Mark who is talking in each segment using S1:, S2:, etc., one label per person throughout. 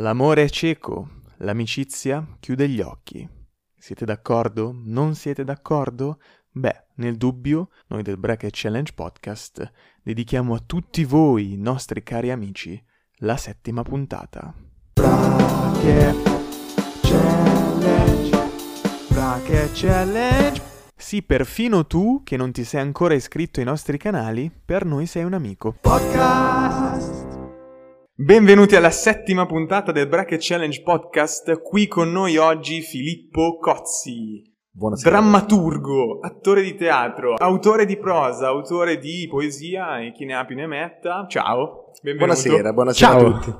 S1: L'amore è cieco, l'amicizia chiude gli occhi. Siete d'accordo? Non siete d'accordo? Beh, nel dubbio, noi del Bracket Challenge Podcast dedichiamo a tutti voi, nostri cari amici, la settima puntata. Bracket Challenge Bracket Challenge Sì, perfino tu, che non ti sei ancora iscritto ai nostri canali, per noi sei un amico. Podcast Benvenuti alla settima puntata del Bracket Challenge Podcast. Qui con noi oggi Filippo Cozzi.
S2: Buonasera.
S1: Drammaturgo, attore di teatro, autore di prosa, autore di poesia e chi ne ha più ne metta. Ciao, benvenuto.
S2: Buonasera, buonasera
S1: Ciao.
S2: a tutti.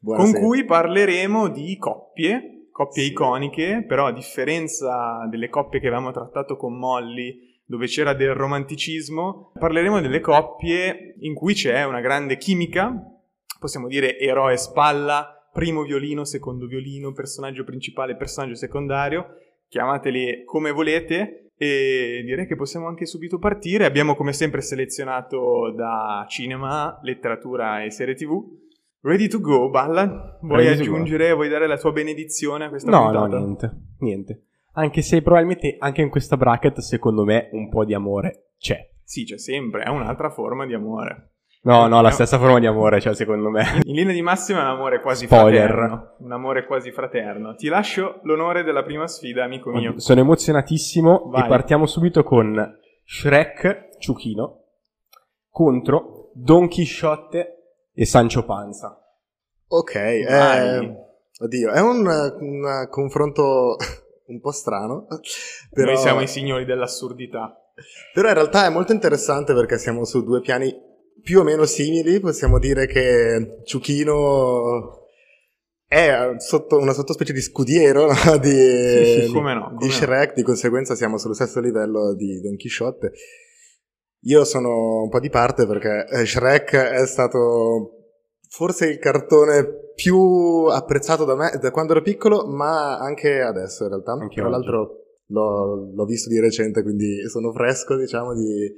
S2: Buonasera.
S1: Con cui parleremo di coppie, coppie iconiche, però a differenza delle coppie che avevamo trattato con Molly, dove c'era del romanticismo, parleremo delle coppie in cui c'è una grande chimica, possiamo dire eroe spalla, primo violino, secondo violino, personaggio principale, personaggio secondario, chiamateli come volete e direi che possiamo anche subito partire. Abbiamo come sempre selezionato da cinema, letteratura e serie tv. Ready to go, Balla? Vuoi
S3: Ready
S1: aggiungere, vuoi dare la tua benedizione a questa
S3: No,
S1: puntata?
S3: no, niente, niente. Anche se probabilmente anche in questa bracket, secondo me, un po' di amore c'è.
S1: Sì, c'è sempre, è un'altra forma di amore.
S3: No, no, la
S1: No.
S3: stessa forma di amore, cioè, secondo me.
S1: In linea di massima è un amore quasi
S3: Spoiler.
S1: fraterno. Un amore quasi fraterno. Ti lascio l'onore della prima sfida, amico mio.
S3: Sono emozionatissimo
S1: Vai.
S3: e partiamo subito con Shrek Ciuchino contro Don Chisciotte e Sancho Panza.
S2: Ok,
S1: Vai.
S2: eh, oddio, è un, un confronto un po' strano, però,
S1: Noi siamo i signori dell'assurdità.
S2: però in realtà è molto interessante perché siamo su due piani più o meno simili. Possiamo dire che Ciuchino è sotto una sottospecie di scudiero no? di,
S1: Sì, sì, come no,
S2: di
S1: come no.
S2: Shrek, di conseguenza siamo sullo stesso livello di Don Chisciotte. Io sono un po' di parte perché eh, Shrek è stato forse il cartone più apprezzato da me da quando ero piccolo, ma anche adesso in realtà.
S3: Anche
S2: Tra l'altro l'ho, l'ho visto di recente, quindi sono fresco, diciamo, di...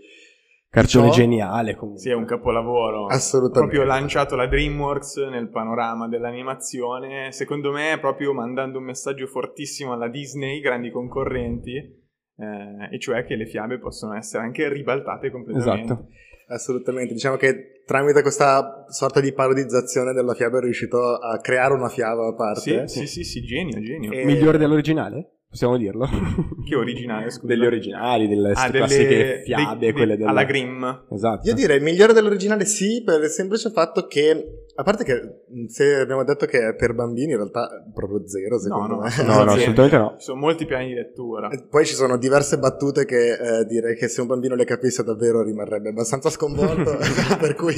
S3: Cartone
S2: Ciò-
S3: geniale comunque.
S1: Sì, è un capolavoro.
S2: Assolutamente.
S1: Proprio lanciato la DreamWorks nel panorama dell'animazione. Secondo me, proprio mandando un messaggio fortissimo alla Disney, grandi concorrenti, eh, e cioè che le fiabe possono essere anche ribaltate completamente.
S3: Esatto.
S2: Assolutamente. Diciamo che tramite questa sorta di parodizzazione della fiaba è riuscito a creare una fiaba a parte.
S1: Sì, sì, sì, sì, genio, genio.
S2: E-
S3: Migliore dell'originale? Possiamo dirlo?
S1: Che originale, scusa.
S3: Delle originali, delle
S1: Ah, delle
S3: classiche fiabe,
S1: dei-
S3: quelle della...
S1: alla Grimm.
S3: Esatto.
S2: Io direi migliore dell'originale sì, per il semplice fatto che, a parte che se abbiamo detto che è per bambini, in realtà è proprio zero, secondo
S1: no,
S2: me.
S3: No, no, assolutamente no.
S1: Ci sono molti piani di lettura.
S2: E Poi ci sono diverse battute che eh, direi che se un bambino le capisse davvero rimarrebbe abbastanza sconvolto, per cui...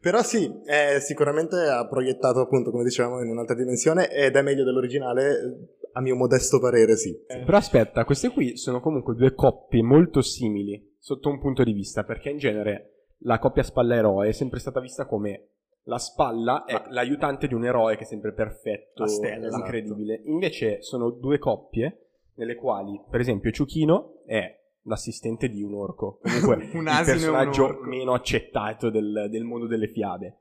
S2: Però sì, sicuramente ha proiettato appunto, come dicevamo, in un'altra dimensione ed è meglio dell'originale, a mio modesto parere sì.
S3: Però aspetta, queste qui sono comunque due coppie molto simili sotto un punto di vista, perché in genere la coppia spalla-eroe è sempre stata vista come la spalla è l'aiutante di un eroe che è sempre perfetto,
S1: La stella, esatto.
S3: incredibile. Invece sono due coppie nelle quali, per esempio, Ciuchino è l'assistente di un orco, comunque
S1: Un
S3: il
S1: un
S3: personaggio
S1: orco.
S3: meno accettato del, del mondo delle fiabe.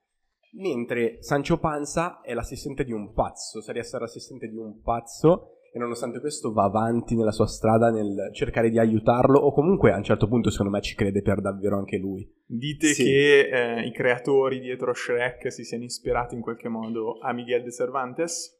S3: Mentre Sancho Panza è l'assistente di un pazzo, sa di essere l'assistente di un pazzo e nonostante questo va avanti nella sua strada nel cercare di aiutarlo o comunque a un certo punto secondo me ci crede per davvero anche lui.
S1: Dite
S2: Sì.
S1: che eh, i creatori dietro Shrek si siano ispirati in qualche modo a Miguel de Cervantes?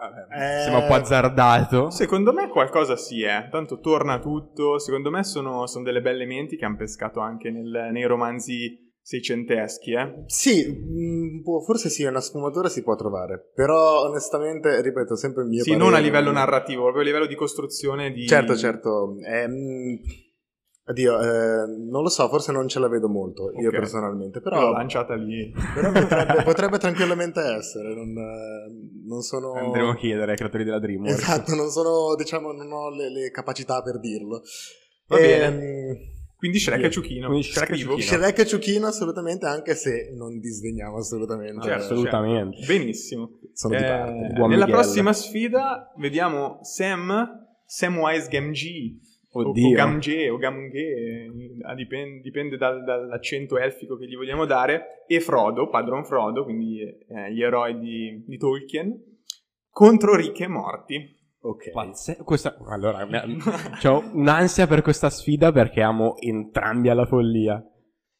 S2: Eh,
S3: Sembra un po' azzardato.
S1: Secondo me qualcosa sì, eh. Tanto torna tutto. Secondo me sono, sono delle belle menti che hanno pescato anche nel- nei romanzi seicenteschi, eh.
S2: Sì, mh, può- forse sì, una sfumatura si può trovare, però onestamente, ripeto, sempre il mio
S1: Sì,
S2: parere.
S1: non a livello narrativo, proprio a livello di costruzione di...
S2: Certo, certo. ehm, oddio, eh, non lo so, forse non ce la vedo molto io
S1: Ok.
S2: personalmente,
S1: Però
S2: però,
S1: lanciata lì.
S2: però potrebbe, potrebbe tranquillamente essere. Non, eh, non sono.
S3: Andremo a chiedere ai creatori della DreamWorks.
S2: Esatto, non sono, diciamo, non ho le, le capacità per dirlo.
S1: Va
S2: Ehm,
S1: Quindi Shrek
S2: Io-
S1: e Ciuchino.
S3: quindi Shrek e
S1: Scrivo.
S3: Ciuchino.
S2: Shrek e Ciuchino assolutamente, anche se non disdegniamo assolutamente.
S1: Certo,
S3: assolutamente.
S1: certo. Benissimo.
S2: Sono di
S1: Eh,
S2: parte.
S3: Buon
S1: nella
S3: Miguel.
S1: prossima sfida vediamo Sam, Samwise Gamgee o,
S3: Oddio.
S1: o Gamgee o Gamgee, eh, dipende, dipende dal- dall'accento elfico che gli vogliamo dare, e Frodo, padron Frodo, quindi eh, gli eroi di, di Tolkien, contro Rick e Morty.
S2: Ok.
S3: Pazze- questa- allora, ho un'ansia per questa sfida perché amo entrambi alla follia.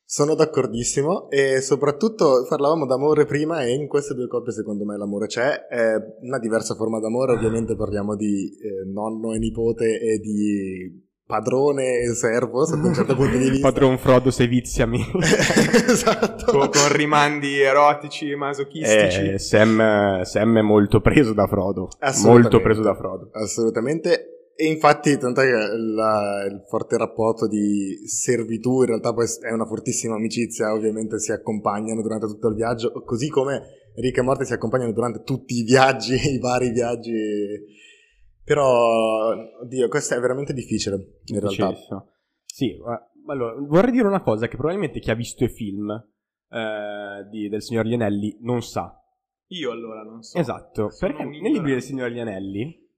S2: Sono d'accordissimo e soprattutto parlavamo d'amore prima e in queste due coppie secondo me l'amore c'è, è una diversa forma d'amore, ovviamente parliamo di eh, nonno e nipote e di padrone e servo sotto un certo punto di vista.
S3: Padron Frodo, se viziami.
S2: esatto.
S1: Con, con rimandi erotici e masochistici.
S3: Eh, Sam, Sam è molto preso da Frodo.
S2: Assolutamente.
S3: Molto preso da Frodo.
S2: Assolutamente. E infatti, tant'è che la- il forte rapporto di servitù in realtà poi è una fortissima amicizia, ovviamente si accompagnano durante tutto il viaggio, così come Rick e Morty si accompagnano durante tutti i viaggi, i vari viaggi. Però, oddio, questo è veramente difficile, in realtà.
S3: Sì, ma- allora, vorrei dire una cosa che probabilmente chi ha visto i film eh, di- del signor Lianelli non sa.
S1: Io allora non so.
S3: Esatto,
S1: Sono
S3: perché nei libri del signor Lianelli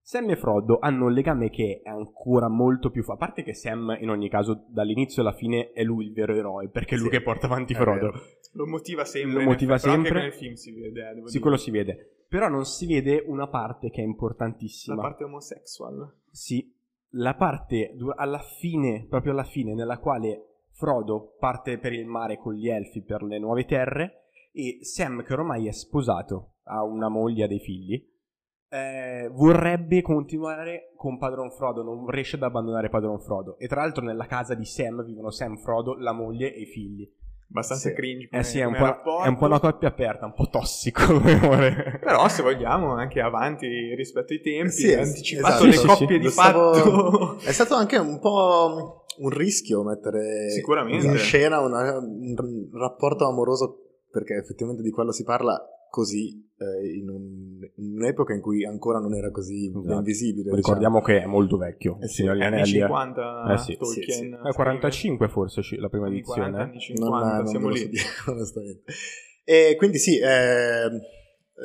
S3: Sam e Frodo hanno un legame che è ancora molto più... fa- A parte che Sam, in ogni caso, dall'inizio alla fine è lui il vero eroe, perché è lui
S2: Sì,
S3: che porta avanti Frodo.
S2: vero.
S1: Lo motiva sempre.
S3: Lo motiva
S1: effetti, però
S3: sempre.
S1: Anche nel film si vede. eh, devo
S3: Sì,
S1: dire.
S3: quello si vede. Però non si vede una parte che è importantissima.
S1: La parte omosexual.
S3: Sì, la parte alla fine, proprio alla fine, nella quale Frodo parte per il mare con gli elfi per le nuove terre e Sam, che ormai è sposato, ha una moglie, ha dei figli, eh, vorrebbe continuare con Padron Frodo, non riesce ad abbandonare Padron Frodo. E tra l'altro nella casa di Sam vivono Sam, Frodo, la moglie e i figli.
S1: Abbastanza
S2: Sì.
S1: cringe.
S3: Eh
S1: come-
S3: sì, è un, è un po' una coppia aperta, un po' tossico come amore.
S1: Però se vogliamo anche avanti rispetto ai tempi,
S2: Sì,
S1: anticipato
S2: esatto.
S1: le
S3: Sì,
S1: coppie
S3: sì.
S1: di
S2: Lo stavo-
S1: fatto.
S2: È stato anche un po' un rischio mettere
S1: Sicuramente.
S2: in scena una- un rapporto amoroso, perché effettivamente di quello si parla così, eh, in, un- in un'epoca in cui ancora non era così ben
S3: Esatto.
S2: visibile. diciamo.
S3: Ricordiamo che è molto vecchio,
S2: Eh sì,
S3: signor
S1: Anni
S3: Lianelli. eh.
S1: 50
S3: Eh sì.
S1: Tolkien.
S2: Sì, sì.
S3: Eh, 45 forse la prima edizione.
S1: 40,
S3: eh.
S1: anni
S2: Non,
S1: 50,
S2: non
S1: siamo lì.
S2: so onestamente. E quindi sì, eh,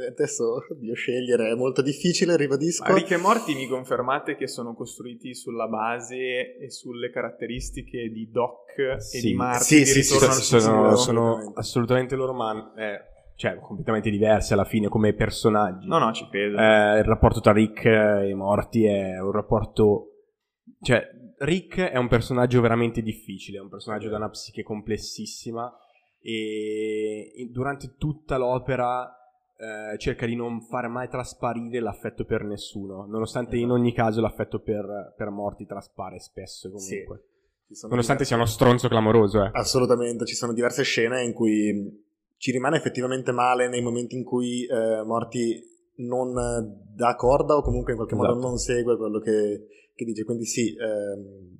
S2: adesso oddio, scegliere è molto difficile, ribadisco.
S1: Ma Rick e Morty mi confermate che sono costruiti sulla base e sulle caratteristiche di Doc e
S3: Sì.
S1: di Marty
S2: Sì,
S1: di
S2: sì, sì,
S1: Ritorno
S3: sono,
S1: al
S2: sì,
S3: sono-
S1: futuro.
S3: sono
S2: Assolutamente.
S3: assolutamente loro, ma eh, cioè, completamente diversi alla fine come personaggi.
S1: No, no, ci credo.
S3: Eh, il rapporto tra Rick e Morty è un rapporto. Cioè, Rick è un personaggio veramente difficile, è un personaggio da una psiche complessissima e durante tutta l'opera eh, cerca di non far mai trasparire l'affetto per nessuno, nonostante in
S2: Esatto.
S3: ogni caso l'affetto per, per Morty traspare spesso
S2: Sì.
S3: comunque.
S2: Sono
S3: Nonostante sia
S2: diverse-
S3: uno stronzo clamoroso, eh.
S2: Assolutamente, ci sono diverse scene in cui ci rimane effettivamente male nei momenti in cui eh, Morty non dà corda o comunque in qualche modo
S3: Esatto.
S2: non segue quello che, che dice. Quindi sì, ehm,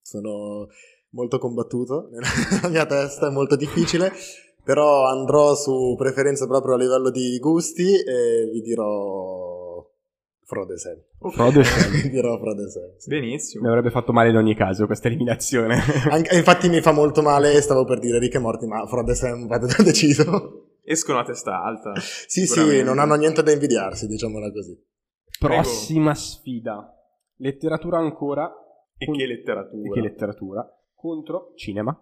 S2: sono molto combattuto nella mia testa, è molto difficile, però andrò su preferenze proprio a livello di gusti e vi dirò E Sam. vi dirò Frodo Sam. sì.
S3: Mi
S1: Benissimo.
S3: avrebbe fatto male in ogni caso questa eliminazione.
S2: Anche- infatti mi fa molto male, stavo per dire Rick e Morty, ma vado da deciso.
S1: Escono a testa alta.
S2: Sì, sì, non hanno niente da invidiarsi, diciamola così.
S3: Prossima sfida. Letteratura ancora.
S1: E
S3: Con-
S1: che letteratura.
S3: e che letteratura. Contro cinema.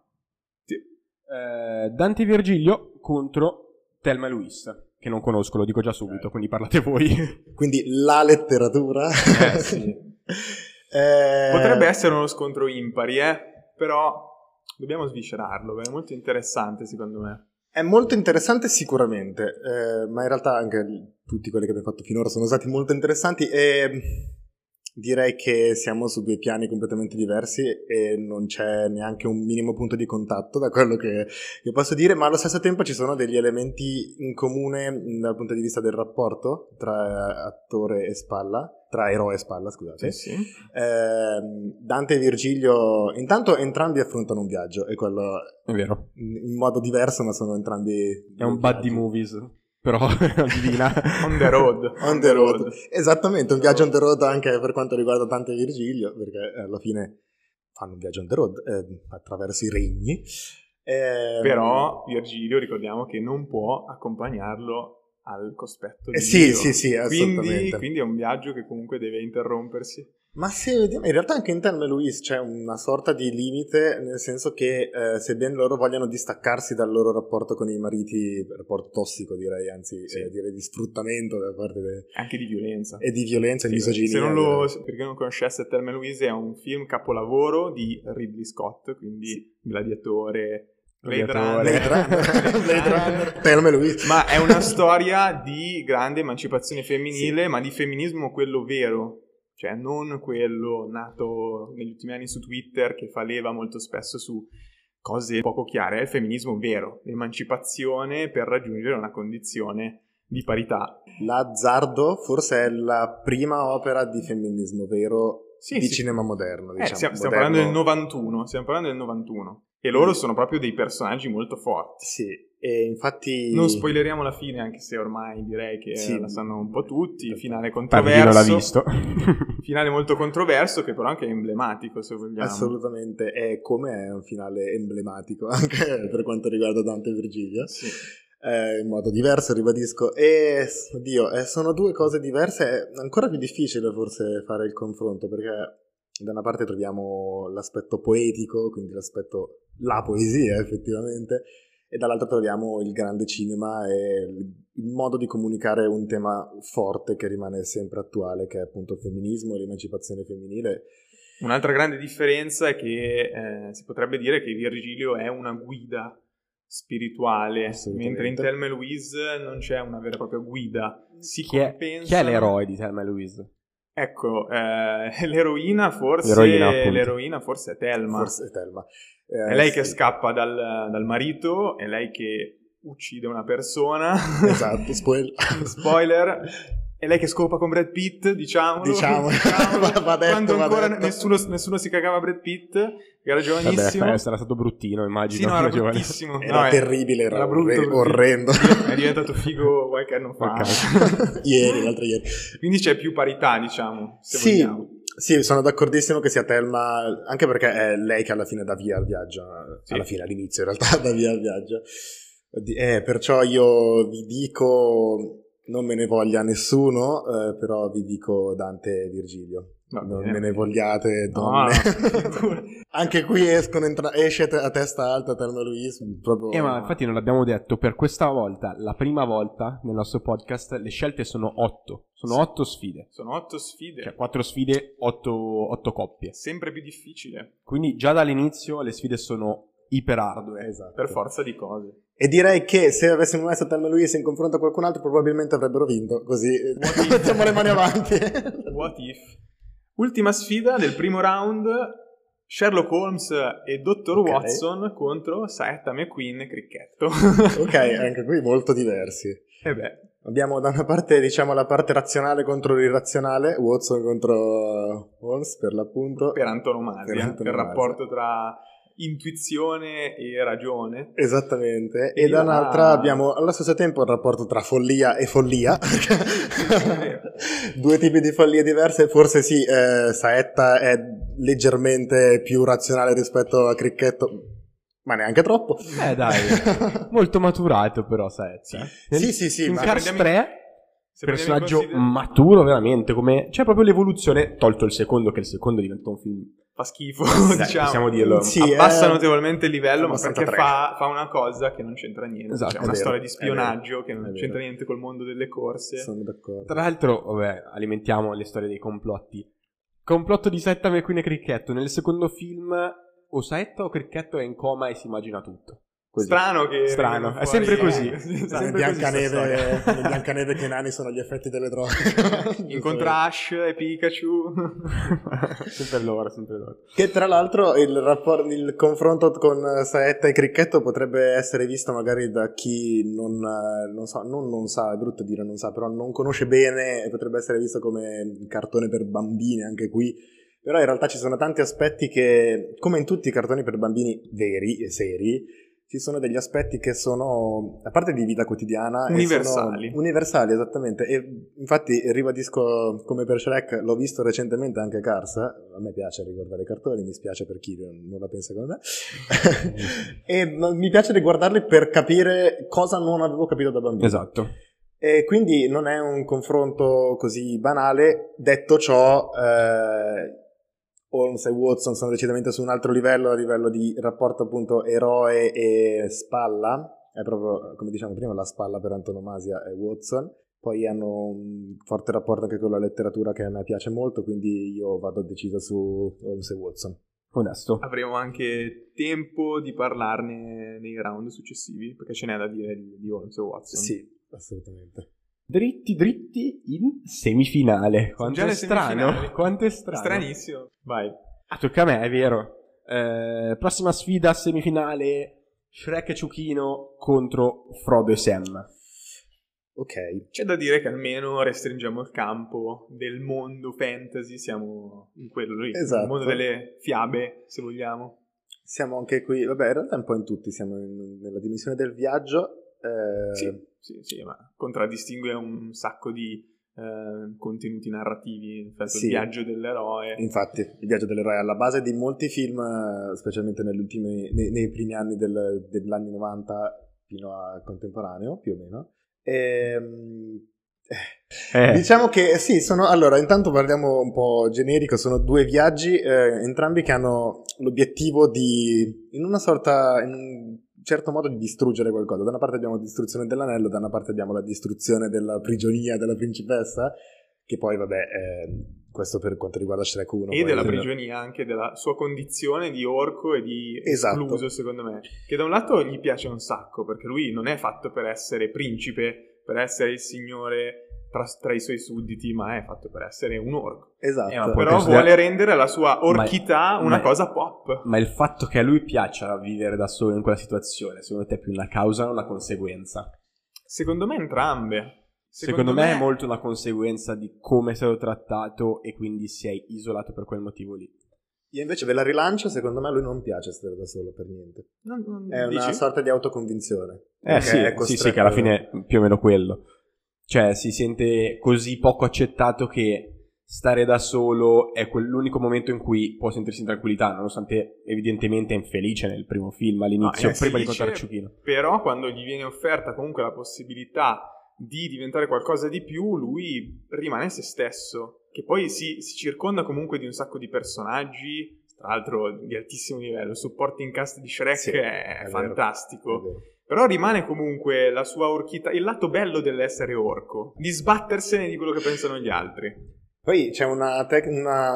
S1: Sì.
S3: Eh, Dante Virgilio contro Thelma e Louise. Che non conosco, lo dico già subito, quindi parlate voi.
S2: Quindi la letteratura.
S3: Eh, sì.
S2: Eh,
S1: Potrebbe essere uno scontro impari, eh? Però dobbiamo sviscerarlo, è molto interessante secondo me.
S2: È molto interessante sicuramente, eh, ma in realtà anche tutti quelli che abbiamo fatto finora sono stati molto interessanti e direi che siamo su due piani completamente diversi e non c'è neanche un minimo punto di contatto da quello che, che posso dire, ma allo stesso tempo ci sono degli elementi in comune dal punto di vista del rapporto tra attore e spalla, tra eroe e spalla, scusate.
S1: sì.
S2: Ehm, Dante e Virgilio, intanto entrambi affrontano un viaggio, e quello
S3: È vero.
S2: in modo diverso, ma sono entrambi.
S3: È un buddy movies. Però divina.
S1: On the road.
S2: On the road. Esattamente, un viaggio on the road anche per quanto riguarda Dante e Virgilio, perché alla fine fanno un viaggio on the road eh, attraverso i regni. Ehm,
S1: Però Virgilio ricordiamo che non può accompagnarlo al cospetto di
S2: Eh sì,
S1: Dio.
S2: sì, sì,
S1: quindi,
S2: assolutamente.
S1: quindi è un viaggio che comunque deve interrompersi.
S2: Ma se vediamo, in realtà anche in Thelma e Louise c'è una sorta di limite, nel senso che eh, sebbene loro vogliano distaccarsi dal loro rapporto con i mariti, rapporto tossico direi, anzi
S1: Sì.
S2: eh, direi di sfruttamento da parte de-
S1: Anche di violenza.
S2: e di violenza e di
S1: Sì,
S2: misoginia.
S1: Se non lo,
S2: direi.
S1: per chi non conoscesse Thelma e Louise è un film capolavoro di Ridley Scott, quindi Gladiatore, Blade
S3: Gladiatore.
S2: Blade Runner, Blade Runner, Thelma Louise.
S1: Ma è una storia di grande emancipazione femminile, ma di femminismo quello vero, cioè non quello nato negli ultimi anni su Twitter che fa leva molto spesso su cose poco chiare, è il femminismo vero, l'emancipazione per raggiungere una condizione di parità.
S2: L'azzardo forse è la prima opera di femminismo vero
S1: Sì,
S2: di
S1: sì.
S2: cinema moderno.
S1: Eh,
S2: Diciamo,
S1: stiamo, stiamo
S2: moderno.
S1: parlando del 91, stiamo parlando del 91. E loro
S2: Mm.
S1: sono proprio dei personaggi molto forti.
S2: Sì, e infatti...
S1: Non spoileriamo la fine, anche se ormai direi che
S2: Sì.
S1: la sanno un po' tutti. Finale
S3: chi non l'ha
S1: controverso.
S3: visto.
S1: Finale molto controverso, che però anche è emblematico, se vogliamo.
S2: Assolutamente, è come è un finale emblematico anche per quanto riguarda Dante e Virgilia.
S1: Sì.
S2: eh, in modo diverso, ribadisco. E oddio, eh, sono due cose diverse. È ancora più difficile forse fare il confronto perché da una parte troviamo l'aspetto poetico, quindi l'aspetto la poesia effettivamente, e dall'altra troviamo il grande cinema e il modo di comunicare un tema forte che rimane sempre attuale, che è appunto il femminismo e l'emancipazione femminile.
S1: Un'altra grande differenza è che eh, si potrebbe dire che Virgilio è una guida spirituale, mentre in Thelma e Louise non c'è una vera e propria guida. Si
S3: Chi è,
S1: compensano-
S3: chi è l'eroe di Thelma e Louise?
S1: Ecco, eh, l'eroina forse,
S3: L'eroina,
S1: l'eroina forse è Thelma.
S2: Forse è Thelma. Eh,
S1: È lei che
S2: sì.
S1: scappa dal, dal marito, è lei che uccide una persona.
S2: Esatto, spoiler.
S1: Spoiler. È lei che scopa con Brad Pitt, diciamolo.
S2: Diciamo. Va- va detto,
S1: Quando
S2: va
S1: ancora nessuno, nessuno si cagava Brad Pitt, era giovanissimo.
S3: Vabbè, sarà stato bruttino, immagino.
S1: sì, no, era bruttissimo.
S2: Era
S1: No,
S2: terribile, era
S1: brutto,
S2: orre- orrendo.
S1: È diventato figo qualche anno fa.
S2: Ieri, l'altro ieri.
S1: Quindi c'è più parità, diciamo,
S2: Sì,
S1: vogliamo.
S2: sì, sono d'accordissimo che sia Thelma, anche perché è lei che alla fine dà via al viaggio.
S1: Sì.
S2: Alla fine, all'inizio in realtà dà via al viaggio. Eh, perciò io vi dico, non me ne voglia nessuno, eh, però vi dico Dante e Virgilio.
S1: Va
S2: non me ne vogliate, donne.
S1: no.
S2: Anche qui escono entra- esce a testa alta e Louise, proprio...
S3: Eh, ma infatti non l'abbiamo detto, per questa volta, la prima volta nel nostro podcast, le scelte sono otto. Sono
S1: Sì.
S3: otto sfide.
S1: Sono otto sfide.
S3: Cioè, quattro sfide, otto, otto coppie.
S1: Sempre più difficile,
S3: Quindi già dall'inizio le sfide sono iper ardue.
S2: Esatto.
S1: per forza di cose.
S2: E direi che se avessimo messo Thelma Louise in confronto a qualcun altro probabilmente avrebbero vinto, così eh, mettiamo le mani avanti.
S1: What if? Ultima sfida del primo round. Sherlock Holmes e Dr.
S2: Ok.
S1: Watson contro Saetta McQueen e Cricchetto.
S2: ok, anche qui molto diversi.
S1: e beh,
S2: Abbiamo da una parte, diciamo, la parte razionale contro l'irrazionale, Watson contro Holmes per l'appunto.
S1: per antonomasia,
S2: Per antonomasia.
S1: rapporto tra intuizione e ragione.
S2: Esattamente,
S1: E
S2: e da un'altra
S1: ah.
S2: abbiamo allo stesso tempo il rapporto tra follia e follia. Due tipi di follie diverse, forse sì, eh, Saetta è leggermente più razionale rispetto a Cricchetto, ma neanche troppo.
S3: Eh dai, molto maturato però, Saezza.
S2: Sì, sì, sì,
S3: In
S2: ma
S3: Cars
S1: prendiamo
S3: 3,
S1: Se
S3: personaggio
S1: considera-
S3: maturo veramente, come... C'è proprio l'evoluzione, tolto il secondo, che il secondo diventa un film...
S1: fa schifo,
S3: Dai,
S1: diciamo.
S3: possiamo dirlo.
S2: Sì,
S1: Abbassa
S2: è-
S1: notevolmente il livello, ma perché fa, fa una cosa che non c'entra niente.
S3: Esatto,
S1: cioè
S2: è
S1: una
S2: vero,
S1: storia di spionaggio che non c'entra niente col mondo delle corse.
S2: Sono d'accordo.
S3: Tra l'altro, vabbè, alimentiamo le storie dei complotti. Complotto di Setta McQueen e Cricchetto. Nel secondo film, o Setta o Cricchetto è in coma e si immagina tutto. Così.
S1: Strano che
S3: Strano, è sempre così.
S1: eh,
S3: così sta
S2: Biancaneve,
S3: storia.
S2: nel Biancaneve che i nani sono gli effetti delle droghe.
S1: Incontra Ash e Pikachu.
S3: sempre loro, sempre loro.
S2: Che tra l'altro il, rapport- il confronto con Saetta e Cricchetto potrebbe essere visto magari da chi non, eh, non sa, non, non sa, è brutto dire non sa, però non conosce bene e potrebbe essere visto come cartone per bambini anche qui. Però in realtà ci sono tanti aspetti che, come in tutti i cartoni per bambini veri e seri, ci sono degli aspetti che sono, a parte di vita quotidiana,
S1: Universali.
S2: sono universali, esattamente. E infatti ribadisco come per Shrek, l'ho visto recentemente anche Cars. A me piace riguardare i cartoni, mi spiace per chi non la pensa come me. e mi piace riguardarli per capire cosa non avevo capito da bambino.
S3: Esatto.
S2: E quindi non è un confronto così banale. Detto ciò, eh, Holmes e Watson sono decisamente su un altro livello, a livello di rapporto appunto eroe e spalla. È proprio, come diciamo prima, la spalla per antonomasia è Watson. Poi hanno un forte rapporto anche con la letteratura che a me piace molto, quindi io vado deciso su Holmes e Watson.
S3: Onesto.
S1: Avremo anche tempo di parlarne nei round successivi, perché ce n'è da dire di, di Holmes e Watson.
S2: Sì, assolutamente.
S3: Dritti dritti in semifinale. Quanto è strano. Quanto è strano.
S1: Stranissimo. Vai.
S3: Ah, tocca a me, è vero. Eh, prossima sfida semifinale Shrek e Ciuchino contro Frodo e Sam.
S2: Ok.
S1: C'è da dire che almeno restringiamo il campo del mondo fantasy, siamo in quello lì,
S2: Esatto.
S1: il mondo delle fiabe, se vogliamo.
S2: Siamo anche qui, vabbè, in realtà un po' in tutti, siamo in- nella dimensione del viaggio. eh,
S1: Sì, sì, sì, ma contraddistingue un sacco di eh, contenuti narrativi, in effetti
S2: Sì.
S1: il viaggio dell'eroe.
S2: Infatti, il viaggio dell'eroe è alla base di molti film, eh, specialmente negli ultimi, nei, nei primi anni del- degli anni 90 fino al contemporaneo, più o meno. Ehm,
S3: Eh,
S2: Diciamo che sì, sono allora intanto parliamo un po' generico, sono due viaggi, eh, entrambi che hanno l'obiettivo di, in una sorta, in un certo modo di distruggere qualcosa. Da una parte abbiamo la distruzione dell'anello, da una parte abbiamo la distruzione della prigionia della principessa, che poi vabbè, eh, questo per quanto riguarda Shrek 1.
S1: E della prigionia anche della sua condizione di orco e di
S2: Esatto.
S1: escluso, secondo me. Che da un lato gli piace un sacco, perché lui non è fatto per essere principe, per essere il signore tra, tra i suoi sudditi, ma è fatto per essere un orco.
S2: Esatto.
S3: Eh,
S1: Però
S3: considera-
S1: vuole rendere la sua orchità
S3: Ma-
S1: una
S3: ma-
S1: cosa pop.
S3: Ma il fatto che a lui piaccia vivere da solo in quella situazione, secondo te è più una causa o una conseguenza?
S1: Secondo me entrambe.
S3: Secondo, me, è molto una conseguenza di come è stato trattato e quindi si è isolato per quel motivo lì.
S2: Io invece ve la rilancio, secondo me a lui non piace stare da solo per niente.
S1: Non- non-
S2: È una
S1: dici?
S2: sorta di autoconvinzione.
S3: Eh sì,
S2: è
S3: sì, sì, che alla fine è più o meno quello. Cioè, si sente così poco accettato che stare da solo è quell'unico momento in cui può sentirsi in tranquillità, nonostante evidentemente è infelice nel primo film, all'inizio,
S1: No,
S3: prima di incontrare Ciuchino.
S1: Però quando gli viene offerta comunque la possibilità di diventare qualcosa di più, lui rimane se stesso, che poi si, si circonda comunque di un sacco di personaggi, tra l'altro di altissimo livello. Il supporting cast di Shrek
S2: Sì,
S1: è,
S2: è vero,
S1: fantastico.
S2: è vero.
S1: Però rimane comunque la sua orchità, il lato bello dell'essere orco, di sbattersene di quello che pensano gli altri.
S2: Poi c'è un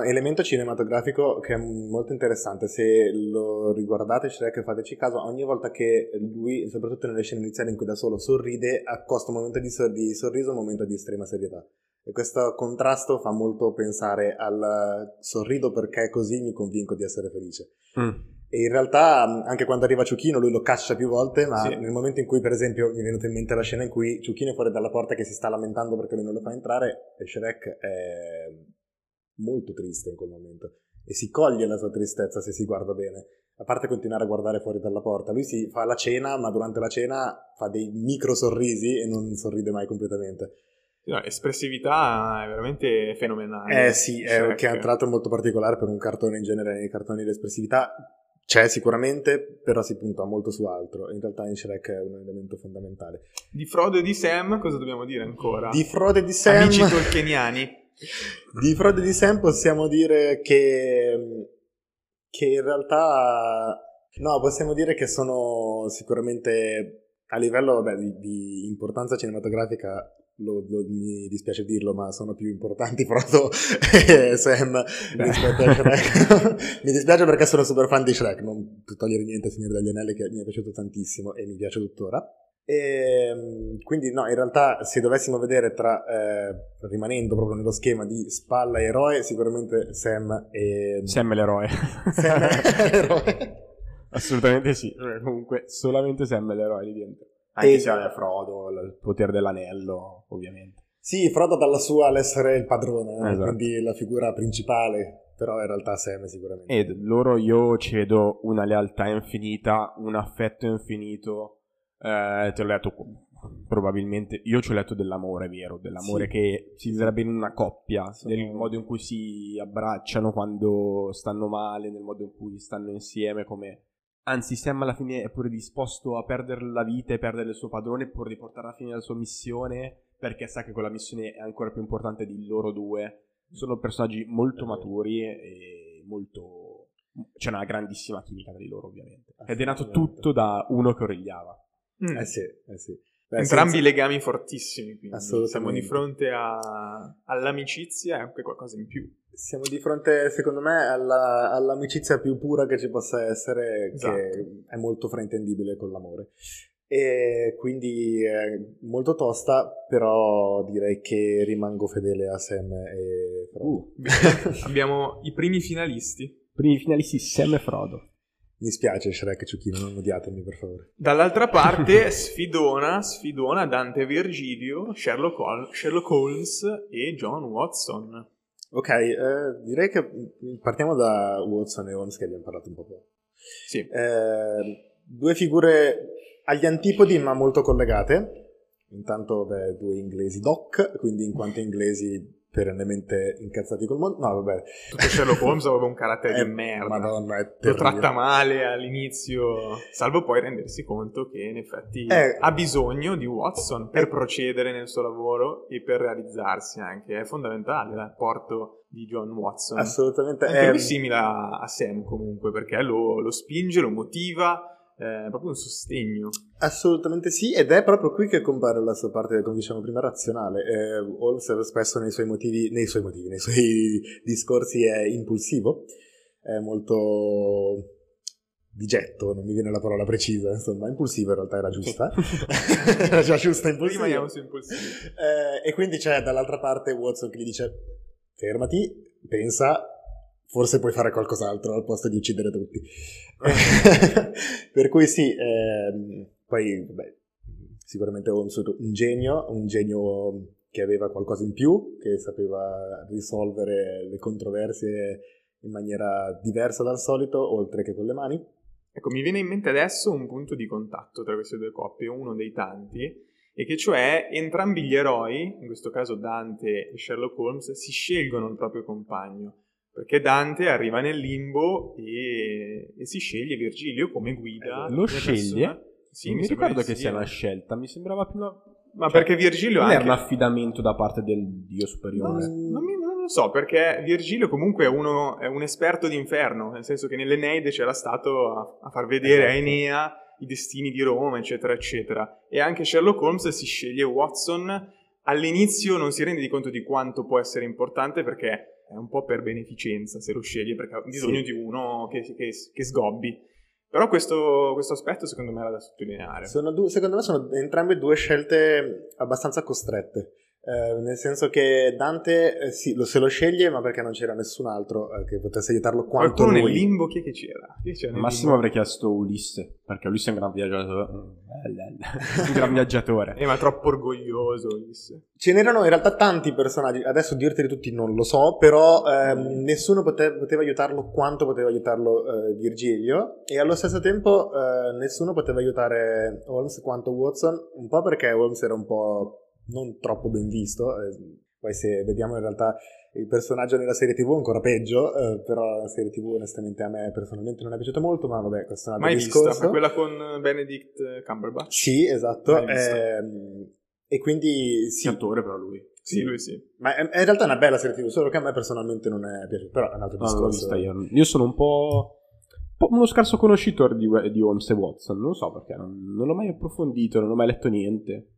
S2: elemento cinematografico che è molto interessante. Se lo riguardate, Shrek, fateci caso, ogni volta che lui, soprattutto nelle scene iniziali in cui da solo sorride, accosta un momento di, sor- di sorriso a un momento di estrema serietà. E questo contrasto fa molto pensare al sorrido perché così mi convinco di essere felice.
S3: Mm.
S2: E in realtà, mh, anche quando arriva Ciuchino, lui lo caccia più volte, ma
S1: Sì.
S2: nel momento in cui, per esempio, mi è venuta in mente la scena in cui Ciuchino è fuori dalla porta che si sta lamentando perché lui non lo fa entrare, e Shrek è molto triste in quel momento. E si coglie la sua tristezza se si guarda bene. A parte continuare a guardare fuori dalla porta, lui si fa la cena, ma durante la cena fa dei micro sorrisi e non sorride mai completamente.
S1: No, espressività è veramente fenomenale.
S2: Eh sì, è,
S1: Shrek.
S2: che tra l'altro è molto particolare per un cartone in genere, nei cartoni l'espressività c'è sicuramente, però si punta molto su altro. In realtà in Shrek è un elemento fondamentale.
S1: Di Frodo e di Sam cosa dobbiamo dire ancora?
S2: Di Frode e di Sam,
S1: Amici tolkieniani.
S2: di Frode e di Sam possiamo dire che, che in realtà, no, possiamo dire che sono sicuramente a livello vabbè, di, di importanza cinematografica lo- lo- mi dispiace dirlo, ma sono più importanti Frodo e Sam rispetto a Shrek. mi dispiace perché sono super fan di Shrek, non togliere niente a Signore degli Anelli che mi è piaciuto tantissimo e mi piace tuttora. E, mm, quindi no, in realtà se dovessimo vedere tra, eh, rimanendo proprio nello schema di spalla e eroe, sicuramente Sam e...
S3: Sam è l'eroe.
S2: Sam è l'eroe.
S3: Assolutamente sì. Comunque, solamente Sam è l'eroe lì dentro. Anche
S2: E-
S3: se è Frodo, il potere dell'anello, ovviamente.
S2: Sì, Frodo dalla sua all'essere il padrone, eh,
S3: Esatto.
S2: quindi la figura principale, però in realtà Sam sicuramente.
S3: Ed loro io ci vedo una lealtà infinita, un affetto infinito. Eh, te l'ho detto probabilmente. Io ci ho letto dell'amore, vero? Dell'amore
S2: Sì.
S3: che si sarebbe in una coppia,
S2: Sono-
S3: nel modo in cui si abbracciano quando stanno male, nel modo in cui stanno insieme, come. Anzi, Sam alla fine è pure disposto a perdere la vita e perdere il suo padrone pur di portare alla fine la sua missione perché sa che quella missione è ancora più importante di loro due. Sono personaggi molto maturi e molto... c'è una grandissima chimica tra di loro ovviamente. Ed è nato tutto da uno che origliava.
S1: Mm.
S2: Eh sì, eh sì. Beh,
S1: Entrambi
S2: senza-
S1: legami fortissimi, quindi
S2: Assolutamente.
S1: siamo di fronte a- all'amicizia e anche qualcosa in più.
S2: Siamo di fronte, secondo me, alla- all'amicizia più pura che ci possa essere,
S1: Esatto.
S2: che è molto fraintendibile con l'amore. E quindi è molto tosta, però direi che rimango fedele a Sam e Frodo.
S1: Abbiamo i primi finalisti.
S3: Primi finalisti Sam e Frodo.
S2: Mi spiace, Shrek e Ciuchino, non odiatemi per favore.
S1: Dall'altra parte, sfidona, sfidona Dante Virgilio, Sherlock, Hol- Sherlock Holmes e John Watson.
S2: Ok, eh, direi che partiamo da Watson e Holmes che abbiamo parlato un po' poco.
S1: Sì,
S2: Eh, due figure agli antipodi ma molto collegate. Intanto, beh, due inglesi doc, quindi in quanto inglesi perennemente incazzati col mondo. No, vabbè.
S1: tutto Sherlock Holmes aveva un carattere
S2: Eh,
S1: di merda.
S2: Madonna, è
S1: Lo
S2: terribile.
S1: tratta male all'inizio, salvo poi rendersi conto che in effetti
S2: Eh.
S1: ha bisogno di Watson per
S2: Eh.
S1: procedere nel suo lavoro e per realizzarsi anche. È fondamentale l'apporto di John Watson.
S2: Assolutamente.
S1: Anche
S2: eh,
S1: lui simile a a Sam comunque, perché lo, lo spinge, lo motiva, è proprio un sostegno.
S2: Assolutamente sì, ed è proprio qui che compare la sua parte, come dicevamo prima, razionale. Eh, Holmes spesso nei suoi motivi, nei suoi motivi, nei suoi discorsi è impulsivo, è molto di getto, non mi viene la parola precisa, insomma, impulsivo in realtà era giusta. era già giusta impulsivo.
S1: Rimaniamo su impulsivi.
S2: Eh, e quindi c'è dall'altra parte Watson che gli dice fermati, pensa, forse puoi fare qualcos'altro al posto di uccidere tutti. Per cui sì, ehm, poi vabbè, sicuramente Holmes un genio, un genio che aveva qualcosa in più, che sapeva risolvere le controversie in maniera diversa dal solito, oltre che con le mani.
S1: Ecco, mi viene in mente adesso un punto di contatto tra queste due coppie, uno dei tanti, e che cioè entrambi gli eroi, in questo caso Dante e Sherlock Holmes, si scelgono il proprio compagno. Perché Dante arriva nel limbo e, e si sceglie Virgilio come guida.
S3: Lo
S1: come
S3: sceglie?
S1: persona- Sì,
S3: non mi
S1: sembra
S3: ricordo che sia una
S1: eh.
S3: scelta, mi sembrava più una...
S1: Ma
S3: cioè,
S1: perché Virgilio
S3: non
S1: anche...
S3: era un affidamento da parte del dio superiore.
S1: Non, mi- non lo so, perché Virgilio comunque è, uno, è un esperto d'inferno, nel senso che nell'Eneide c'era stato a, a far vedere a
S2: Esatto.
S1: Enea i destini di Roma, eccetera, eccetera. E anche Sherlock Holmes si sceglie Watson. All'inizio non si rende di conto di quanto può essere importante perché è un po' per beneficenza se lo sceglie, perché ha bisogno
S2: Sì.
S1: di uno che, che- che sgobbi. Però questo, questo aspetto secondo me era da sottolineare.
S2: Sono due- secondo me sono entrambe due scelte abbastanza costrette. Eh, nel senso che Dante eh, sì, lo, se lo sceglie, ma perché non c'era nessun altro eh, che potesse aiutarlo quanto
S1: Qualcuno
S2: lui.
S1: nel limbo chi è che c'era? Chi c'era
S3: massimo
S1: limbo?
S3: avrei chiesto Ulisse, perché Ulisse è un gran viaggiatore. un gran viaggiatore.
S1: Eh, ma troppo orgoglioso, Ulisse.
S2: Ce n'erano in realtà tanti personaggi, adesso dirteli tutti non lo so, però ehm, nessuno pote- poteva aiutarlo quanto poteva aiutarlo eh, Virgilio e allo stesso tempo eh, nessuno poteva aiutare Holmes quanto Watson, un po' perché Holmes era un po' non troppo ben visto, eh, poi se vediamo in realtà il personaggio nella serie tv è ancora peggio, eh, però la serie tv onestamente a me personalmente non è piaciuta molto, ma vabbè questo è un altro
S1: Mai vista,
S2: discorso.
S1: ma quella con Benedict Cumberbatch.
S2: Sì, esatto.
S1: Vista.
S2: ehm, e quindi sì,
S3: Attore però lui.
S1: Sì, lui sì.
S2: ma è, è in realtà una bella serie TV, solo che a me personalmente non è piaciuta. Però è un altro
S3: l'ho
S2: discorso.
S3: vista io. Io sono un po', un po' uno scarso conoscitore di, di Holmes e Watson. Non so perché, non, non l'ho mai approfondito, non ho mai letto niente.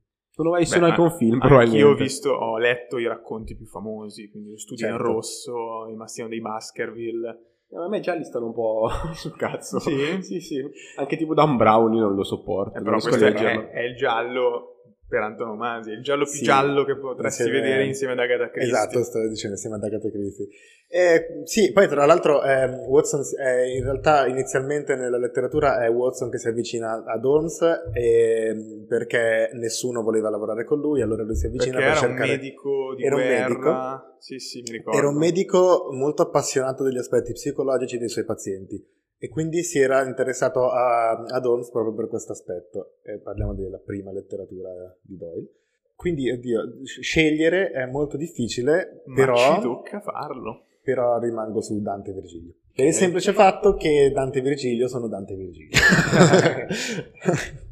S1: Beh,
S3: neanche un film,
S1: Anch'io
S3: probabilmente.
S1: ho visto, ho letto i racconti più famosi, quindi lo studio in
S2: Certo.
S1: rosso, il mastino dei Baskerville.
S3: Eh, ma a me già li stanno un po' sul cazzo.
S1: Sì?
S3: sì, sì. Anche tipo Dan Brown io non lo sopporto.
S1: Eh, però questo è, è il giallo per antonomasia, il giallo più
S2: Sì.
S1: giallo che potresti
S2: Insieme-
S1: vedere insieme ad Agatha Christie.
S2: Esatto, stavo dicendo insieme ad Agatha Christie. Eh, sì, poi tra l'altro ehm, Watson è in realtà inizialmente nella letteratura è Watson che si avvicina ad Holmes ehm, perché nessuno voleva lavorare con lui, allora lui si avvicina
S1: Perché
S2: per
S1: era un
S2: cercare...
S1: medico di
S2: Era un
S1: guerra.
S2: medico?
S1: Sì, sì, mi ricordo.
S2: Era un medico molto appassionato degli aspetti psicologici dei suoi pazienti e quindi si era interessato a, ad Holmes proprio per questo aspetto. E parliamo della prima letteratura di Doyle. Quindi, oddio, sc- scegliere è molto difficile,
S1: Ma
S2: però,
S1: ci tocca farlo.
S2: però rimango su Dante e Virgilio. Per il semplice fatto che Dante e Virgilio sono Dante e Virgilio.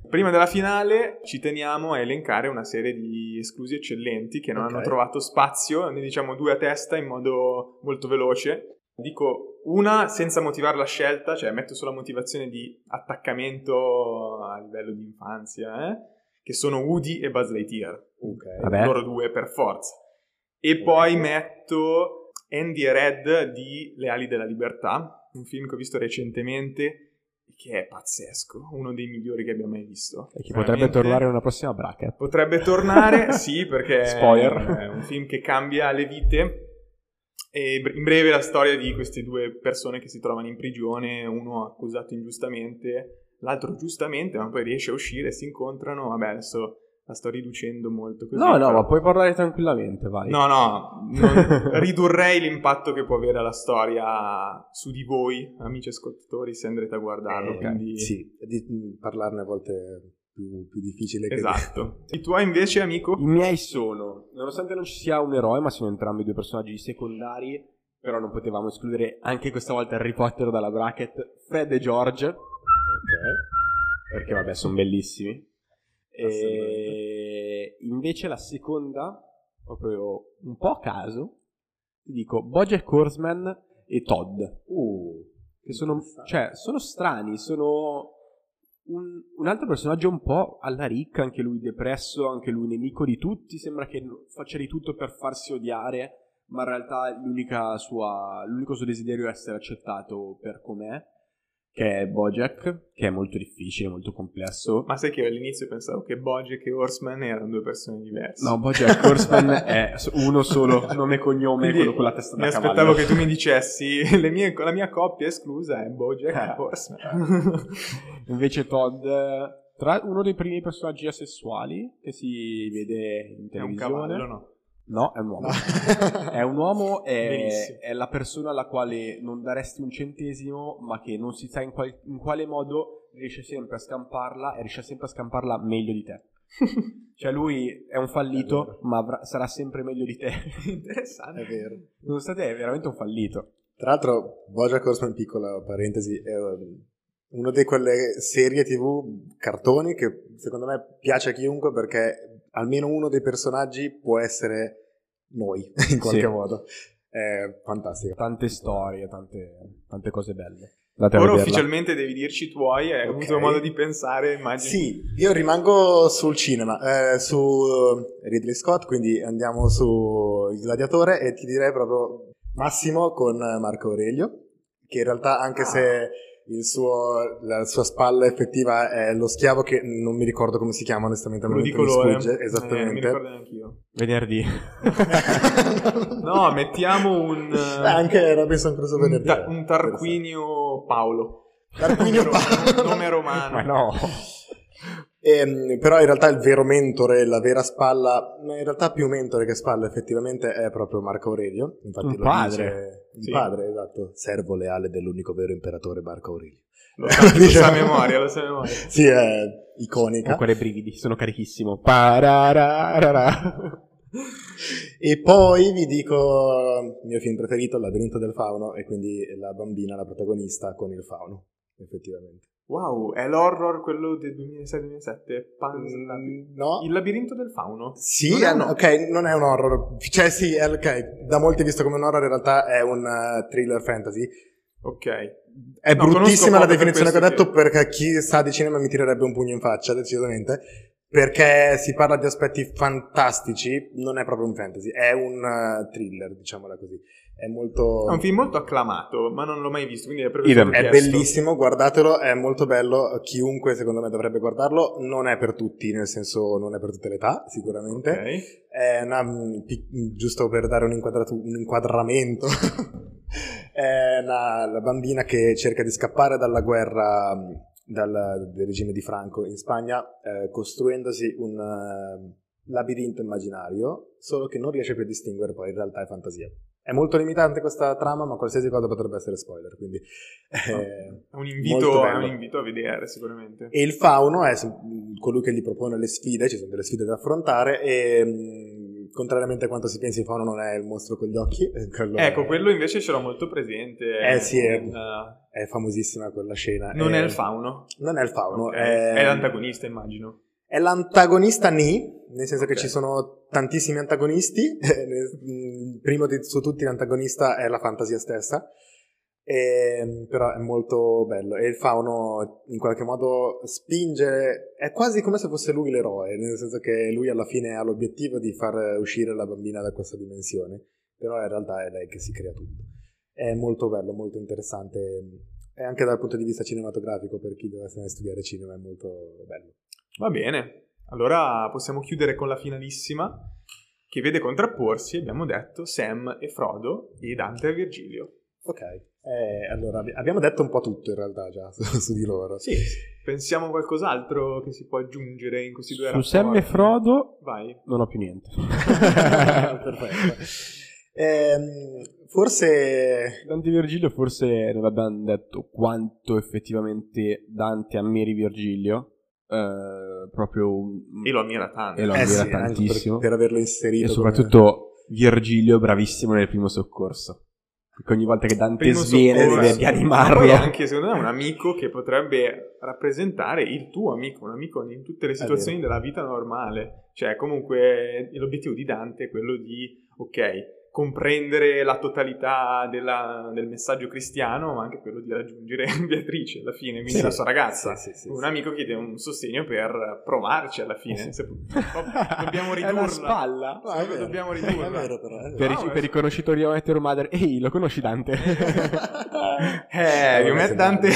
S1: Prima della finale ci teniamo a elencare una serie di esclusi eccellenti che non
S2: Ok.
S1: hanno trovato spazio, ne diciamo due a testa in modo molto veloce. Dico una senza motivare la scelta, cioè metto sulla motivazione di attaccamento a livello di infanzia, eh, che sono Woody e Buzz Lightyear.
S2: Ok.
S3: Vabbè.
S1: Loro due per forza. E poi metto Andy e Red di Le ali della libertà, un film che ho visto recentemente che è pazzesco, uno dei migliori che abbia mai visto.
S3: E che potrebbe tornare in una prossima bracket.
S1: Potrebbe tornare, sì, perché
S3: Spoiler.
S1: è un film che cambia le vite. E in breve la storia di queste due persone che si trovano in prigione, uno accusato ingiustamente, l'altro giustamente, ma poi riesce a uscire, si incontrano. Vabbè, adesso la sto riducendo molto così.
S3: No, no,
S1: però-
S3: ma puoi parlare tranquillamente, vai.
S1: No, no, ridurrei l'impatto che può avere la storia su di voi, amici ascoltatori, se andrete a guardarlo.
S2: Eh,
S1: quindi...
S2: Sì, di mh, parlarne a volte più, più difficile che...
S1: Esatto. I tuoi invece, amico?
S3: I miei sono, nonostante non ci sia un eroe, ma sono entrambi due personaggi secondari, però non potevamo escludere anche questa volta Harry Potter dalla bracket, Fred e George,
S2: Ok.
S3: perché vabbè, sono bellissimi. E invece la seconda, proprio un po' a caso, ti dico Bojack Horseman e Todd.
S2: Uh,
S3: che sono, cioè, sono strani, sono un, un altro personaggio un po' alla ricca, anche lui depresso, anche lui nemico di tutti, sembra che faccia di tutto per farsi odiare, ma in realtà sua, l'unico suo desiderio è essere accettato per com'è, che è Bojack, che è molto difficile, molto complesso.
S1: Ma sai che all'inizio pensavo che Bojack e Horseman erano due persone diverse.
S3: No, Bojack Horseman è uno solo, nome e cognome,
S1: Quindi
S3: quello con la testa
S1: Mi
S3: da
S1: aspettavo
S3: cavallo.
S1: che tu mi dicessi mie- la mia coppia esclusa è Bojack e
S3: Eh.
S1: Horseman.
S3: Invece Todd, tra uno dei primi personaggi asessuali che si vede in
S1: è un
S3: televisione.
S1: cavallo, no?
S3: No, è un uomo. È un uomo, è, è la persona alla quale non daresti un centesimo, ma che non si sa in, qual- in quale modo riesce sempre a scamparla e riesce sempre a scamparla meglio di te. Cioè lui è un
S2: È
S3: fallito,
S2: vero.
S3: ma avrà- sarà sempre meglio di te.
S1: Interessante.
S2: È vero.
S3: Nonostante è veramente un fallito.
S2: Tra l'altro, Bojack Horseman, piccola parentesi, è um, una di quelle serie tv, cartoni, che secondo me piace a chiunque perché almeno uno dei personaggi può essere noi, in qualche
S3: Sì.
S2: modo. È fantastica.
S3: Tante storie, tante, tante cose belle. Andate
S1: Ora ufficialmente devi dirci i tuoi, hai
S2: Ok.
S1: avuto modo di pensare, immagino.
S2: Sì, io rimango sul cinema, eh, su Ridley Scott, quindi andiamo su Il Gladiatore e ti direi proprio Massimo con Marco Aurelio, che in realtà anche se il suo, la sua spalla effettiva è lo schiavo che non mi ricordo come si chiama onestamente,
S1: Quello di
S2: mi
S1: colore.
S2: sfugge,
S1: Eh, mi
S2: esattamente.
S1: ricordo neanch'io.
S3: Venerdì.
S1: No, mettiamo un...
S2: Eh, anche Robinson Crusoe
S1: un,
S2: venerdì.
S1: ta- un Tarquinio Paolo.
S2: Tarquinio
S1: Nome-
S2: Paolo.
S1: Nome romano.
S3: Ma no.
S2: Ehm, però in realtà il vero mentore, la vera spalla, ma in realtà più mentore che spalla effettivamente è proprio Marco Aurelio. Infatti
S3: Un
S2: lo
S3: padre.
S2: dice- un
S1: Sì.
S2: padre, esatto. Servo leale dell'unico vero imperatore Marco Aurelio.
S1: Lo sa, lo sa memoria, lo sa memoria.
S2: Sì, è iconica.
S3: Ho quei brividi, sono carichissimo. Parararara.
S2: E poi vi dico il mio film preferito, Il labirinto del fauno, e quindi la bambina, la protagonista, con il fauno, effettivamente.
S1: Wow, è l'horror quello del 2006-2007? Pan-
S2: Mm, no?
S1: Il labirinto del fauno?
S2: Sì,
S1: Non è un-
S2: ok, non è un horror. Cioè sì, è, ok, da molti visto come un horror, in realtà è un eh, thriller fantasy.
S1: Ok.
S2: È
S1: No,
S2: bruttissima la definizione che ho detto perché chi sa di cinema mi tirerebbe un pugno in faccia, decisamente. Perché si parla di aspetti fantastici, non è proprio un fantasy, è un eh, thriller, diciamola così. È molto...
S1: È un film molto acclamato, ma non l'ho mai visto, quindi è per questo
S3: Idem.
S2: È bellissimo, guardatelo, è molto bello, chiunque secondo me dovrebbe guardarlo, non è per tutti, nel senso non è per tutte le età, sicuramente.
S1: Ok.
S2: È una, mm, giusto per dare un, inquadratu- un inquadramento, è una, la bambina che cerca di scappare dalla guerra mm, dal, del regime di Franco in Spagna, eh, costruendosi un eh, labirinto immaginario, solo che non riesce più a distinguere poi in realtà è fantasia. È molto limitante questa trama, ma qualsiasi cosa potrebbe essere spoiler, quindi... eh,
S1: È un, invito, è un invito a vedere, sicuramente.
S2: e il fauno è colui che gli propone le sfide, ci sono delle sfide da affrontare e mh, contrariamente a quanto si pensi, Fauno non è il mostro con gli occhi. Quello
S1: Ecco,
S2: è-
S1: quello invece ce l'ho molto presente.
S2: Eh, sì, è-
S1: Eh,
S2: È famosissima quella scena.
S1: non è
S2: Eh,
S1: il fauno.
S2: Non è il fauno,
S1: Ok.
S2: è,
S1: È l'antagonista, immagino.
S2: È l'antagonista Ni, nel senso
S1: Ok.
S2: che ci sono tantissimi antagonisti. Il primo di, su tutti l'antagonista è la fantasia stessa. E, però è molto bello e il fauno in qualche modo spinge è quasi come se fosse lui l'eroe nel senso che lui alla fine ha l'obiettivo di far uscire la bambina da questa dimensione però in realtà è lei che si crea tutto è molto bello molto interessante e anche dal punto di vista cinematografico per chi dovesse studiare cinema è molto bello
S1: Va bene. Allora possiamo chiudere con la finalissima che vede contrapporsi, abbiamo detto, Sam e Frodo e Dante e Virgilio.
S2: ok Eh, allora abbi- abbiamo detto un po' tutto in realtà già su, su di loro
S1: Sì, pensiamo a qualcos'altro che si può aggiungere in questi due
S3: Su
S1: rapporti?
S3: Sam e Frodo
S1: Vai.
S3: non ho più niente.
S2: perfetto Ehm, forse
S3: Dante e Virgilio forse non abbiamo detto quanto effettivamente Dante ammiri Virgilio. Eh, proprio un-
S1: E lo ammira tanto.
S3: E lo
S2: eh
S3: ammira
S2: sì,
S3: tantissimo.
S2: per, per averlo inserito
S3: e
S2: come-
S3: soprattutto Virgilio bravissimo nel primo soccorso. Perché ogni volta che Dante
S1: Primo
S3: sviene
S1: soccorso.
S3: deve rianimarlo.
S1: Anche secondo me è un amico che potrebbe rappresentare il tuo amico, un amico in tutte le situazioni della vita normale. Cioè, comunque l'obiettivo di Dante è quello di, ok, comprendere la totalità della- del messaggio cristiano, ma anche quello di raggiungere Beatrice alla fine, quindi
S2: Sì.
S1: la sua ragazza.
S2: Sì, sì, sì,
S1: un
S2: sì.
S1: amico chiede un sostegno per provarci alla fine.
S3: Eh sì.
S1: Se- dobbiamo
S3: È una
S1: ridurla.
S3: spalla.
S2: No, è vero.
S1: dobbiamo
S2: È
S1: ridurla.
S2: vero, però, è vero.
S3: Per,
S1: No,
S3: i, per i conoscitori di Ometero Mother, ehi, lo conosci Dante?
S1: Eh, io
S2: se
S1: Dante.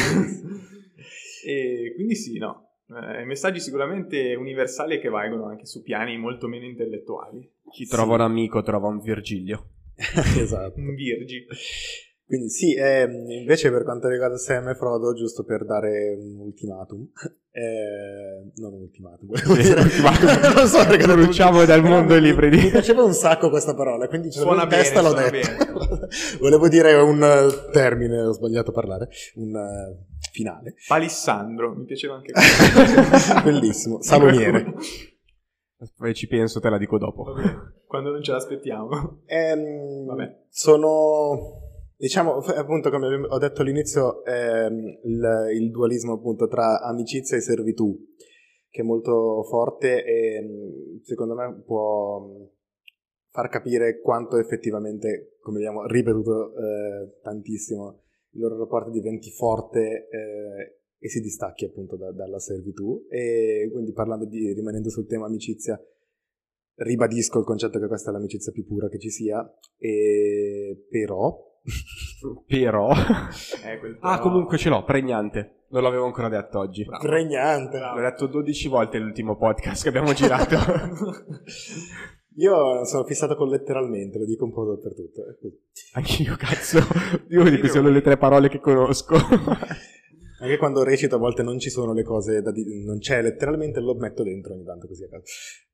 S1: e quindi sì, no. Eh, messaggi sicuramente universali che valgono anche su piani molto meno intellettuali.
S3: Chi
S2: Sì.
S3: trova un amico trova un Virgilio.
S2: esatto
S1: Un Virgi.
S2: Quindi sì, ehm, invece per quanto riguarda Sam e Frodo, giusto per dare un ultimatum, eh, non un ultimatum, volevo
S3: Sì,
S2: dire,
S3: ultimatum.
S2: non so perché devo
S3: Bruciamo dal mondo i libri di-
S2: Mi piaceva un sacco questa parola, quindi
S1: Suona
S2: in testa
S1: bene,
S2: l'ho
S1: suona
S2: detto. volevo dire un eh, termine, ho sbagliato a parlare, un eh, finale.
S1: Palissandro, mi piaceva anche questo.
S2: Bellissimo, saloniere.
S3: Poi ci penso, te la dico dopo.
S1: Va bene, Quando non ce l'aspettiamo.
S2: Ehm,
S1: Vabbè.
S2: Sono, diciamo, appunto, come ho detto all'inizio, ehm, il, il dualismo appunto tra amicizia e servitù, che è molto forte e secondo me può far capire quanto effettivamente, come abbiamo ripetuto eh, tantissimo, il loro rapporto diventi forte eh, e si distacchi appunto da- dalla servitù. E quindi parlando di, rimanendo sul tema amicizia, ribadisco il concetto che questa è l'amicizia più pura che ci sia, e però...
S3: Però...
S1: Eh, quel
S3: Ah,
S1: però-
S3: comunque ce l'ho, pregnante. Non l'avevo ancora detto oggi.
S1: Bravo.
S2: Pregnante.
S3: L'ho detto 12 volte l'ultimo podcast che abbiamo girato.
S2: Io sono fissato con letteralmente, lo dico un po' dappertutto. così.
S3: Anch'io, cazzo. Io dico solo le tre parole che conosco.
S2: Anche quando recito a volte non ci sono le cose da dire, non c'è letteralmente, lo metto dentro ogni tanto così a caso.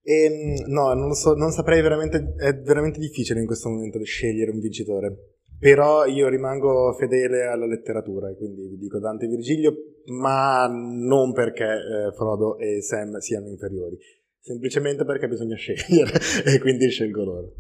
S2: E, no, non, lo so, non saprei veramente, è veramente difficile in questo momento scegliere un vincitore. Però io rimango fedele alla letteratura e quindi vi dico Dante e Virgilio, ma non perché eh, Frodo e Sam siano inferiori, semplicemente perché bisogna scegliere e quindi scelgo loro.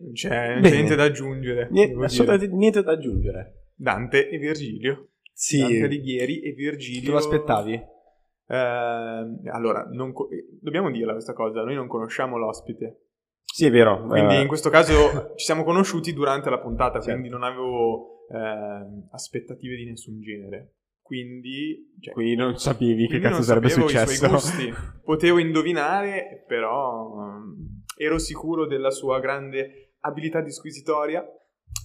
S1: Non c'è,
S3: Bene.
S1: niente da aggiungere.
S3: niente, assolutamente niente da aggiungere.
S1: Dante e Virgilio.
S2: Sì,
S1: Dante Alighieri e Virgilio.
S3: Te lo aspettavi?
S1: Eh, allora, non co- eh, dobbiamo dirla questa cosa, noi non conosciamo l'ospite.
S3: Sì, è vero.
S1: Quindi
S3: eh,
S1: in questo caso ci siamo conosciuti durante la puntata,
S3: Certo.
S1: quindi non avevo ehm, aspettative di nessun genere. Quindi, cioè,
S3: Quindi non sapevi che cazzo
S1: non
S3: sarebbe successo.
S1: Potevo indovinare, però ehm, ero sicuro della sua grande abilità disquisitoria.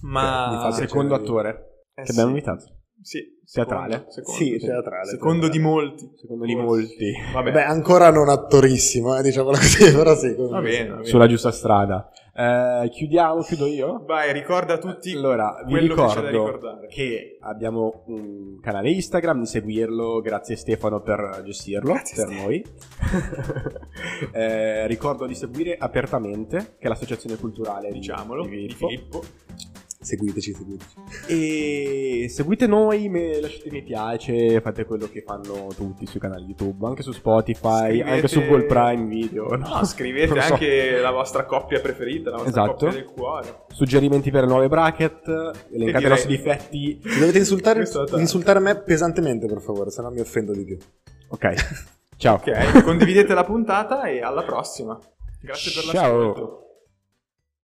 S1: Ma
S2: piacere.
S3: Secondo attore
S1: Eh,
S3: che abbiamo
S1: sì.
S3: invitato.
S1: Sì,
S3: Teatrale?
S1: secondo, secondo,
S2: Sì, teatrale,
S1: Secondo
S2: teatrale.
S1: di molti.
S3: Secondo di molti.
S1: Vabbè,
S2: Beh, ancora non attorissimo, eh, diciamolo così, però sì.
S1: va bene, va bene.
S3: Sulla giusta strada. Eh, chiudiamo, chiudo io.
S1: Vai, ricorda a tutti
S3: Allora, vi
S1: che
S3: ricordo
S1: ricordare.
S3: che abbiamo un canale Instagram, di seguirlo, grazie Stefano per gestirlo
S1: Grazie,
S3: per
S1: Stefano.
S3: noi. Eh, ricordo di seguire Apertamente, che è l'associazione culturale di-
S1: diciamolo,
S3: di
S1: di
S3: Filippo.
S2: Seguiteci, seguiteci.
S3: E seguite noi, me- lasciate mi piace, fate quello che fanno tutti sui canali YouTube, anche su Spotify,
S1: Scrivete-
S3: anche su Google Prime Video.
S1: No, scrivete
S3: Non lo so.
S1: anche la vostra coppia preferita, la vostra
S3: Esatto.
S1: coppia del cuore.
S3: Suggerimenti per nuove bracket, elencate i
S1: direi-
S3: nostri difetti.
S2: Se dovete insultare, insultare me pesantemente, per favore, se no mi offendo di più.
S3: Ok, ciao.
S1: Ok, condividete la puntata e alla prossima. Grazie per
S3: Ciao.
S1: l'ascolto.